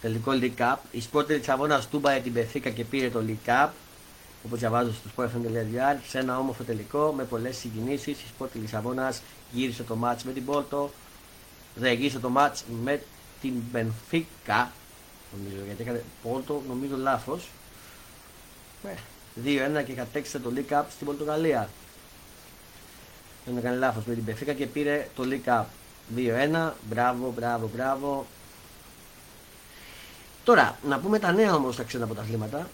τελικό League Cup. Η Sport Λισαβόνας τούμπαρε την Πεθήκα και πήρε το League Cup όπως διαβάζω στο sportfm.gr, σε ένα όμορφο τελικό με πολλές συγκινήσεις. Η Sport Λισαβόνας γύρισε το μάτς με την Πόρτο, γύρισε το μάτς με την Μπενφίκα, νομίζω, γιατί έκανε Πόρτο, νομίζω λάθος. 2-1 και κατέξτε το League Cup στην Πορτογαλία. Δεν έκανε λάθος με την Μπενφίκα και πήρε το League Cup. 2-1, μπράβο, μπράβο, μπράβο. Τώρα, να πούμε τα νέα όμως τα ξένα πρωταθλήματα.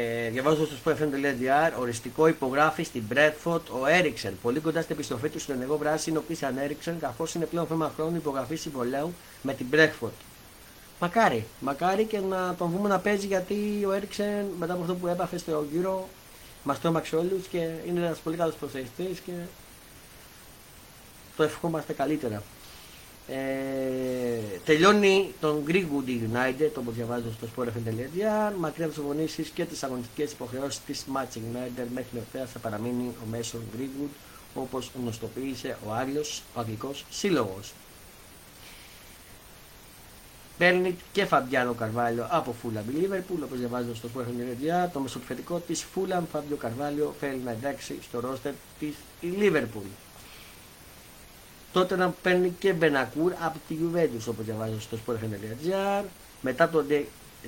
Ε, διαβάζω στο sportfm.gr οριστικό υπογράφει στην Bradford ο Έριξεν. Πολύ κοντά στην επιστροφή του στον ενεργό βράση είναι ο Πίσαν Έριξεν, καθώς είναι πλέον θέμα χρόνου υπογραφή συμβολέου με την Bradford. Μακάρι, μακάρι και να τον βούμε να παίζει γιατί ο Έριξεν μετά από αυτό που έπαθε στο γύρο μας τρόμαξε όλους και είναι ένας πολύ καλός προσεκτή και το ευχόμαστε καλύτερα. Ε, τελειώνει τον Greenwood United, όπως διαβάζω στο sportfm.gr. Μακριά από τις αγωνίσει και τις αγωνιστικές υποχρεώσεις της Matching United μέχρι νεοφαία θα παραμείνει ο Μέσον Greenwood, όπως γνωστοποίησε ο Άγιος ο Αγγλικός Σύλλογος. Παίρνει και Φαμπιάνο Καρβάλιο από Fulham Liverpool, όπως διαβάζω στο sportfm.gr. Το μεσοπιθετικό της Fulham Φαμπιο Καρβάλιο θέλει να εντάξει στο ρόστερ της Liverpool τότε να παίρνει και Μπενακούρ από τη Juventus όπως διαβάζω στο sport.gr μετά τον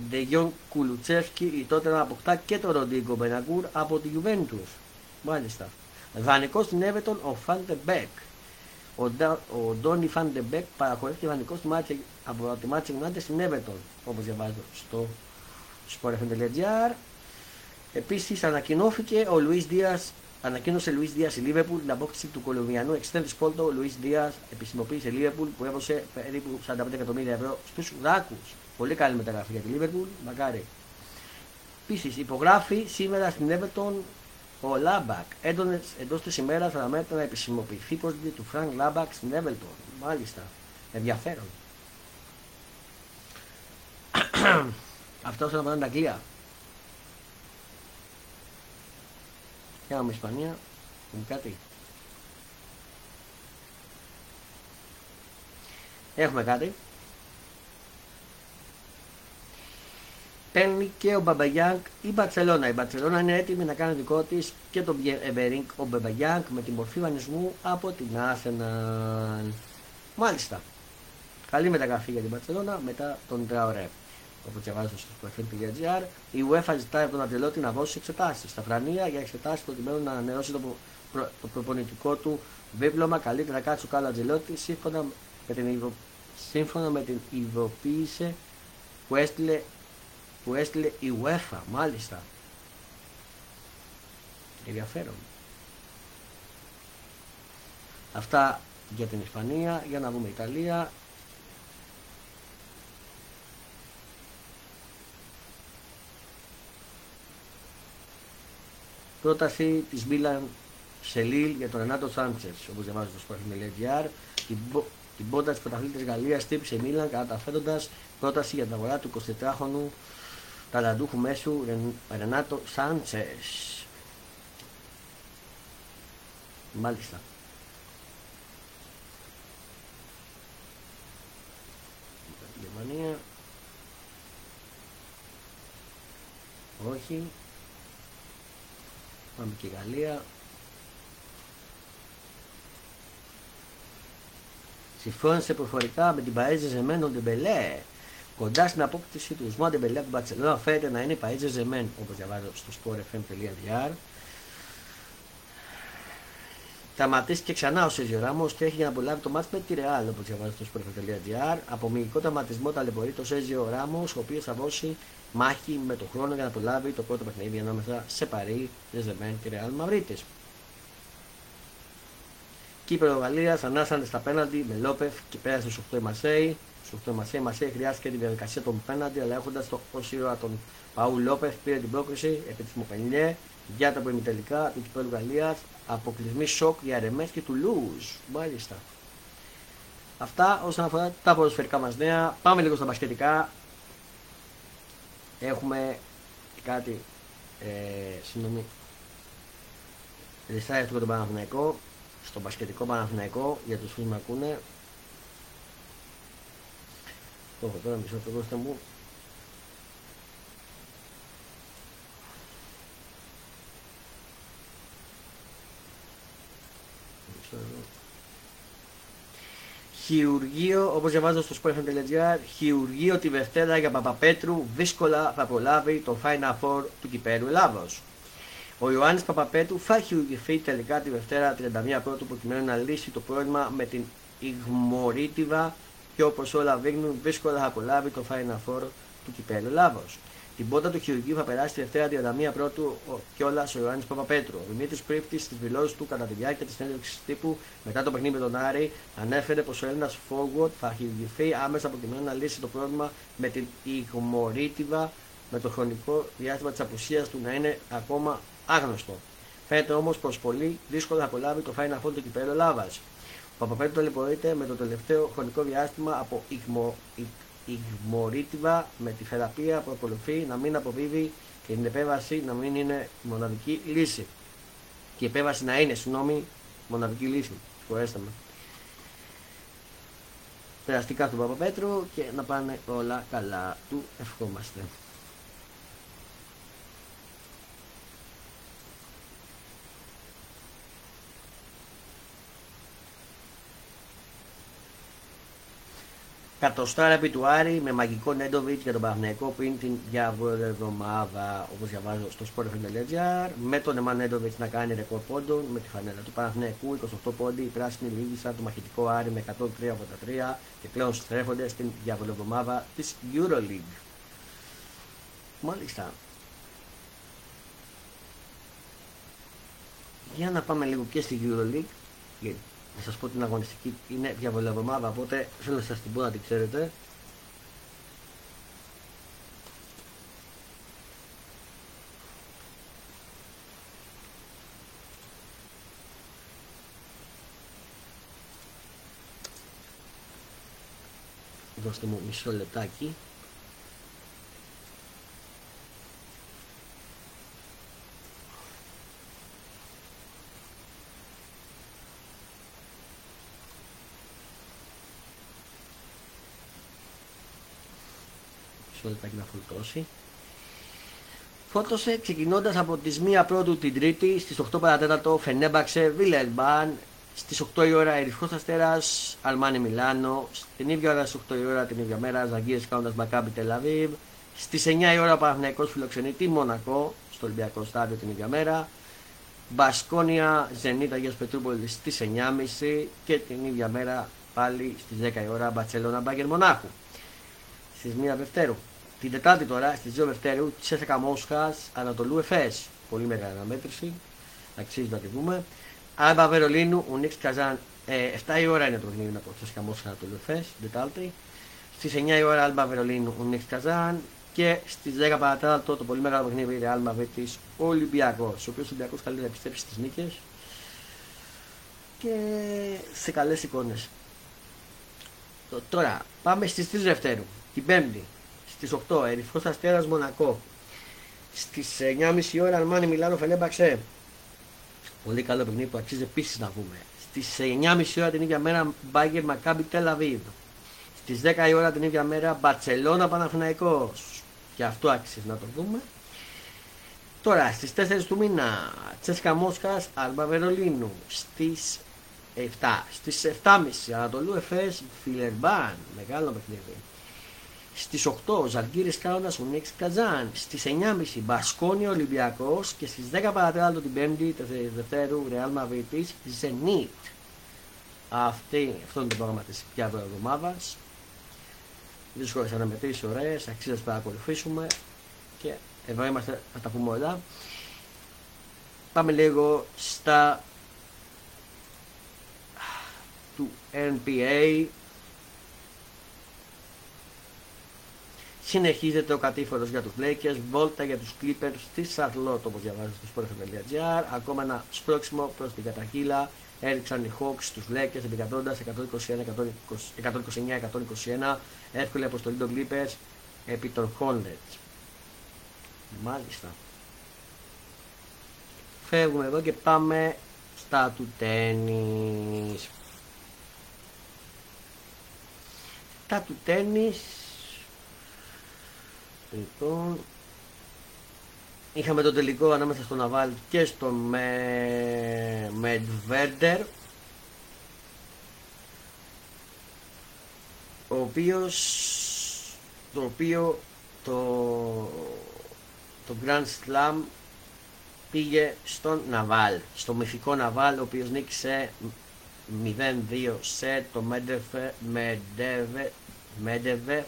Ντεγιόν Κουλουτσεύσκι η τότε να αποκτά και τον Ροντίγκο Μπενακούρ από τη Juventus μάλιστα. Δανεικός στην Everton ο Φάντε Μπέκ ο, ο Ντόνι Φάντε Μπέκ παραχωρήθηκε δανεικός από τη Μάντσεστερ United στην Everton όπως διαβάζω στο sport.gr Επίσης ανακοινώθηκε ο Λουίς Δίας Ανακοίνωσε Λουίς Δίας η Λίβερπουλ την απόκτηση του Κολομβιανού εξτρέμ της Πόρτο. Ο Λουίς Δίας επισημοποίησε η Λίβερπουλ που έδωσε περίπου 45 εκατομμύρια ευρώ στους Δράκους. Πολύ καλή μεταγραφή για τη Λίβερπουλ, μακάρι. Επίσης υπογράφει σήμερα στην Everton ο Λάμπαρντ. Εντός της ημέρας θα αναμένεται να επισημοποιηθεί η πρόσληψη του Φρανκ Λάμπαρντ στην Everton. Μάλιστα. Ενδιαφέρον. Αυτός όσον αφορά την Αγγλία. Με Ισπανία, κάτι; Έχουμε κάτι. Παίρνει και ο Μπαμπαγιάνκ η Μπαρσελόνα. Η Μπαρσελόνα είναι έτοιμη να κάνει δικό της και τον Εμπερίνκ ο Μπαμπαγιάνκ με τη μορφή βανισμού από την Άσεναν. Μάλιστα. Καλή μεταγραφή για την Μπαρσελόνα μετά τον Τραωρέ όπω διαβάζω στο sportfm.gr, η UEFA ζητάει από τον Αντελότη να δώσει εξετάσεις στα φρανία για εξετάσεις προκειμένου να ανανεώσει το, προ, το προπονητικό του Δίπλωμα καλύτερα κάτσου κάλα τζελότη σύμφωνα με την, υπο... σύμφωνα με την ειδοποίηση που έστειλε, που έστειλε η UEFA. Μάλιστα. Ενδιαφέρον. Αυτά για την Ισπανία. Για να δούμε Ιταλία. Πρόταση της Μίλαν Σελίλ για τον Ρενάτο Σάντσες, όπως διαβάζει το Sport.gr. Την, την πόρτα της πρωταθλήτριας Γαλλίας τύπησε η Μίλαν καταφέροντα πρόταση για την αγορά του 23χρονου ταλαντούχου μέσου Ρενάτο Σάντσες. Μάλιστα. Γερμανία. Όχι. Πάμε και Γαλλία. Συμφώνησε προφορικά με την Παρί Σεν Ζερμέν ο Ντεμπελέ. Κοντά στην απόκτηση του Ουσμάν Ντεμπελέ από την Μπαρσελόνα φαίνεται να είναι η Παρί Σεν Ζερμέν, όπως διαβάζω στο sportfm.gr. Τραυματίστηκε ξανά ο Σέρχιο Ράμος και τρέχει για να προλάβει το ματς με τη Ρεάλ, όπως διαβάζει στο sportfm.gr. Από μυϊκό τραυματισμό ταλαιπωρεί το Σέρχιο Ράμος, ο οποίος θα δώσει μάχη με τον χρόνο για να προλάβει το πρώτο παιχνίδι ανάμεσα σε Παρί Σεν Ζερμέν και Ρεάλ Μαδρίτης. Κύπρος Γαλλίας ανάσανε στα πέναντι με Λόπεφ και πέρασε στου 8 η Μασέη. Στου 8 η Μασέη, η Μασέη χρειάστηκε τη διαδικασία των πέναντι, αλλά έχοντας το ήρωα τον Παού Λόπεφ πήρε την πρόκληση επί τη Μοπενιέ για τα προημιτελικά του Κυπρου Γαλλίας. Αποκλεισμή σοκ για Ρεμές και του Λούζ. Μάλιστα. Αυτά όσον αφορά τα ποδοσφαιρικά μας νέα. Πάμε λίγο στα μπασκετικά. Έχουμε κάτι. Ε, συγγνώμη. Ριστάει αυτό το τον Παναθηναϊκό στο μπασκετικό Παναθηναϊκό για τους φίλους με ακούνε το έχω τώρα μισό το δώστε μου Χειρουργείο, όπως διαβάζω στο sportfm.gr, χειρουργείο τη Δευτέρα για Παπαπέτρου δύσκολα θα προλάβει το Final Four του Κυπέρου Ελλάδος. Ο Ιωάννης Παπαπέτου θα χειρουργηθεί τελικά τη Δευτέρα 31 Πρώτου προκειμένου να λύσει το πρόβλημα με την Ιγμορίτιδα και όπως όλα δείχνουν δύσκολα θα απολάβει το Final Four του κυπέλου Ελλάδος. Την πόρτα του χειρουργείου θα περάσει τη Δευτέρα 31 Πρώτου κιόλας ο Ιωάννης Παπαπέτρου. Ο Δημήτρης Πρίφτη στις δηλώσεις του κατά τη διάρκεια της συνέντευξης τύπου μετά το παιχνίδι με τον Άρη ανέφερε πως ο Έλληνας Forward θα χειρουργηθεί άμεσα προκειμένου να λύσει το πρόβλημα με την Ιγμορίτιδα με το χρονικό διάστημα της απουσίας του να είναι ακόμα άγνωστο. Φαίνεται όμως πως πολύ δύσκολο θα απολάβει το Final Four του κυπέλου Ελλάδα. Ο Παπαπέτρου ταλαιπωρείται με το τελευταίο χρονικό διάστημα από υγμορίτιβα με τη θεραπεία που ακολουθεί να μην αποβίβει και την επέβαση να μην είναι μοναδική λύση. Και η επέβαση να είναι, συγγνώμη, μοναδική λύση. Συγχωρέστε με. Περαστικά του Παπαπέτρου και να πάνε όλα καλά. Του ευχόμαστε. Κατοστάρα επί του Άρη με μαγικό Νέντοβιτς για τον Παναγενικό που είναι την διαβόλευ εβδομάδα όπως διαβάζω στο sport.gr με τον Εμάν Νέντοβιτς να κάνει ρεκόρ πόντων με τη φανέλα του Παναγενικού 28 πόντι, η πράσινη σαν το μαχητικό Άρη με 103 από τα 3 και πλέον στρέφονται στην διαβόλευ εβδομάδα της Euroleague. Μάλιστα. Για να πάμε λίγο και στη Euroleague να σας πω την αγωνιστική είναι διαβολευομάδα οπότε θέλω να σας την πω να την ξέρετε. Δώστε μου μισό λεπτάκι λεπτάκι να φορτώσει. Φώτωσε ξεκινώντας από τις 1 πρώτου την Τρίτη στις 8 παρατέτατο Φενέμπαξε Βίλερμπαν. Στις 8 η ώρα Ερυθρός Αστέρας Αλμάνι Μιλάνο. Στην ίδια ώρα στις 8 η ώρα την ίδια μέρα Ζαγκίε Κάουντα Μπακάμπι Τελαβίβ. Στις 9 η ώρα ο Παναθυναϊκό φιλοξενεί τη Μονακό στο Ολυμπιακό Στάδιο την ίδια μέρα. Μπασκόνια Ζενίτα Αγίας Πετρούπολης στις 9.30 και την ίδια μέρα πάλι στις 10 η ώρα Μπατσελώνα Μπάγκερ Μονάχου στις 1 Δευτέρου. Την Τετάρτη τώρα στις 2 Δευτέρου Τσέσσεκα Μόσχας Ανατολού Εφές. Πολύ μεγάλη αναμέτρηση. Αξίζει να τη δούμε. Άλμπα Βερολίνου, Ούνιξ Καζάν. Ε, 7 η ώρα είναι το παιχνίδι από ΤΣΣΚΑ Μόσχας Αναντολού Εφές. Την Τετάρτη. Στις 9 η ώρα Άλμπα Βερολίνου, Ούνιξ Καζάν. Και στις 10 παρά τέταρτο το πολύ μεγάλο παιχνίδι Real Madrid Ολυμπιακός. Ο οποίος Ολυμπιακός καλύτερα επιστρέψει στις νίκες και σε καλές εικόνες. Τώρα πάμε στις 3 Δευτέρου. Την Πέμπτη στις 8 Ερυθρός Αστέρας Μονακό. Στις 9.30 ώρα Αρμάνι Μιλάνο Φενέμπαξε. Πολύ καλό παιχνίδι που αξίζει επίσης να πούμε. Στις 9.30 ώρα την ίδια μέρα Μπάγκερ Μακάμπι Τελαβίδ. Στις 10 η ώρα την ίδια μέρα Μπαρσελόνα Παναθηναϊκός και αυτό άξιζε να το δούμε. Τώρα στις 4 του μήνα Τσέσκα Μόσχας, Αλμπα Βερολίνου. Στις 7, στις 7.30 Ανατολού Εφές Φιλερμπάν, μεγάλο παιχνίδι. Στις 8 Ζαλγκύρης Κάουνας Ουνίξ Καζάν. Στις 9.30 Μπασκόνιο Ολυμπιακός και στις 10 παρατέταρτο την 5η Δευτέρου Ρεάλ Μαβριτής Ζενίτ. Αυτή, αυτό είναι το πρόγραμμα της πια εβδομάδας δύσκολε αναμετρήσει, ωραίες, αξίζει να τις παρακολουθήσουμε και εδώ είμαστε, θα τα πούμε όλα. Πάμε λίγο στα του NBA. Συνεχίζεται ο κατήφορος για τους Lakers, βόλτα για τους Clippers στη Charlotte όπως διαβάζετε στο sportfm.gr ακόμα ένα σπρώξιμο προς την κατακύλα έριξαν οι Hawks τους Lakers επικρατώντας 129-121 εύκολη αποστολή των Clippers επί των Hornets. Μάλιστα. Φεύγουμε εδώ και πάμε στα του τέννις τα του τέννις λοιπόν Είχαμε το τελικό ανάμεσα στο Ναβάλ και στο Μετβέρντερ ο οποίος το οποίο το, το Grand Slam πήγε στον Ναβάλ, στο μυθικό Ναβάλ ο οποίος νίκησε 0-2 σε το Μέντεβε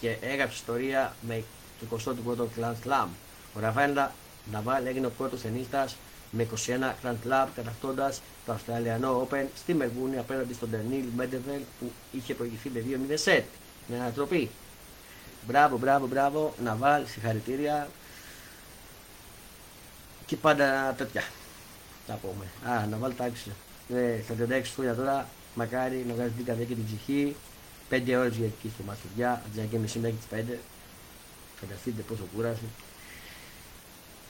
και έγραψε ιστορία με το 21ο Grand Slam. Ο Ραβέλα Ναβάλ έγινε ο πρώτος ταινίστας με 21 Grand Slam κατακτώντας το Αυστραλιανό Open στη Μελβούνη απέναντι στον Τερνίλ Μέντεβελ που είχε προηγηθεί με 2-0 σετ. Με ανατροπή. Μπράβο, μπράβο, μπράβο. Ναβάλ, συγχαρητήρια. Και πάντα τέτοια. Τα πούμε. Α, Ναβάλ τα άξιζε. Ε, στα 36 χρόνια τώρα μακάρι να βγάζει την καρδιά και την ψυχή. 5 ώρες για εκεί στο Μαστριά, αντί και μισή μέχρι τις 5. Φανταστείτε πόσο κούραση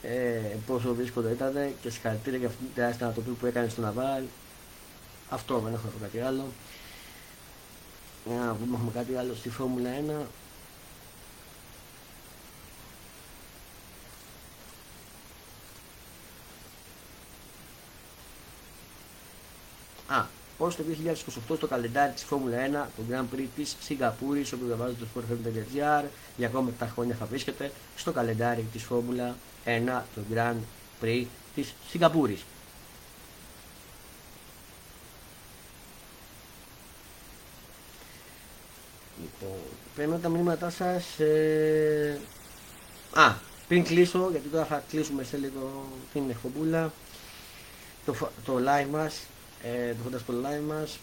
ε, πόσο δύσκολο ήταν και συγχαρητήρια για αυτή την τεράστια ανατροπή που έκανε στο Ναβάλ. Αυτό δεν έχω να πω κάτι άλλο. Για να δούμε, έχουμε κάτι άλλο στη Φόρμουλα 1. Α, Πώς το 2028 στο καλεντάρι της Φόρμουλα 1, το Grand Prix της Σιγκαπούρης, όπου διαβάζετε το sportfm.gr, για ακόμα 7 χρόνια θα βρίσκεται στο καλεντάρι της Φόρμουλα 1, το Grand Prix της Σιγκαπούρης. Λοιπόν, παίρνω τα μηνύματά σας. Ε... Α, πριν κλείσω, γιατί τώρα θα κλείσουμε σε λίγο την εκπομπούλα, το, το live μας ε, το live μας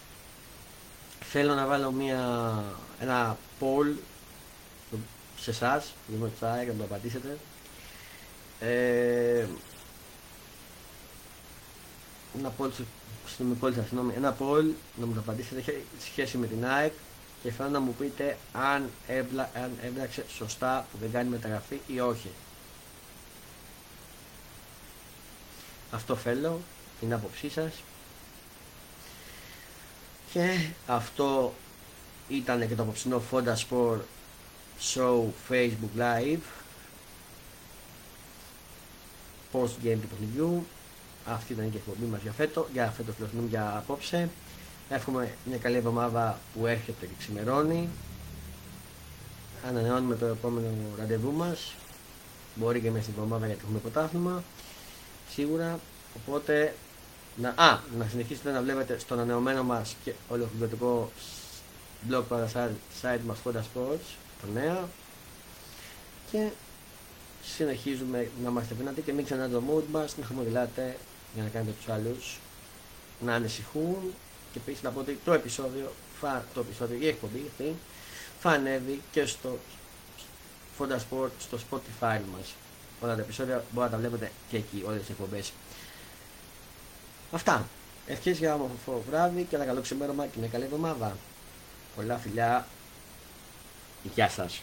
θέλω να βάλω μια, ένα poll σε εσάς, που τσάι και να το απαντήσετε. Ε, ένα poll, συγγνώμη, ένα poll να μου το απαντήσετε έχει σχέση με την ΑΕΚ και θέλω να μου πείτε αν, έμπλα, αν έμπλαξε σωστά που δεν κάνει μεταγραφή ή όχι. Αυτό θέλω, την άποψή σας. Και αυτό ήταν και το απόψινό Fonda Sport Show Facebook Live. Post game του παιχνιδιού. Αυτή ήταν και η εκπομπή μας για φέτο για φέτος φιλοθυμούμε για απόψε. Εύχομαι μια καλή εβδομάδα που έρχεται και ξημερώνει. Ανανεώνουμε το επόμενο ραντεβού μας. Μπορεί και μέσα στην εβδομάδα γιατί έχουμε ποτάθλημα σίγουρα. Οπότε, να, α, να συνεχίσετε να βλέπετε στον ανανεωμένο μας και ολοκληρωτικό blog para site μας Honda Sports, το νέο. Και συνεχίζουμε να είμαστε δυνατοί και μην ξανά το mood μας, να χαμογελάτε για να κάνετε τους άλλους να ανησυχούν και επίσης να πω ότι το επεισόδιο, φα, το επεισόδιο η εκπομπή αυτή θα ανέβει και στο Fonda Sport, στο Spotify μας. Όλα τα επεισόδια μπορείτε να τα βλέπετε και εκεί, όλες τις εκπομπές. Αυτά. Ευχές για όμορφο βράδυ και ένα καλό ξημέρωμα και μια καλή εβδομάδα. Πολλά φιλιά. Γεια σας.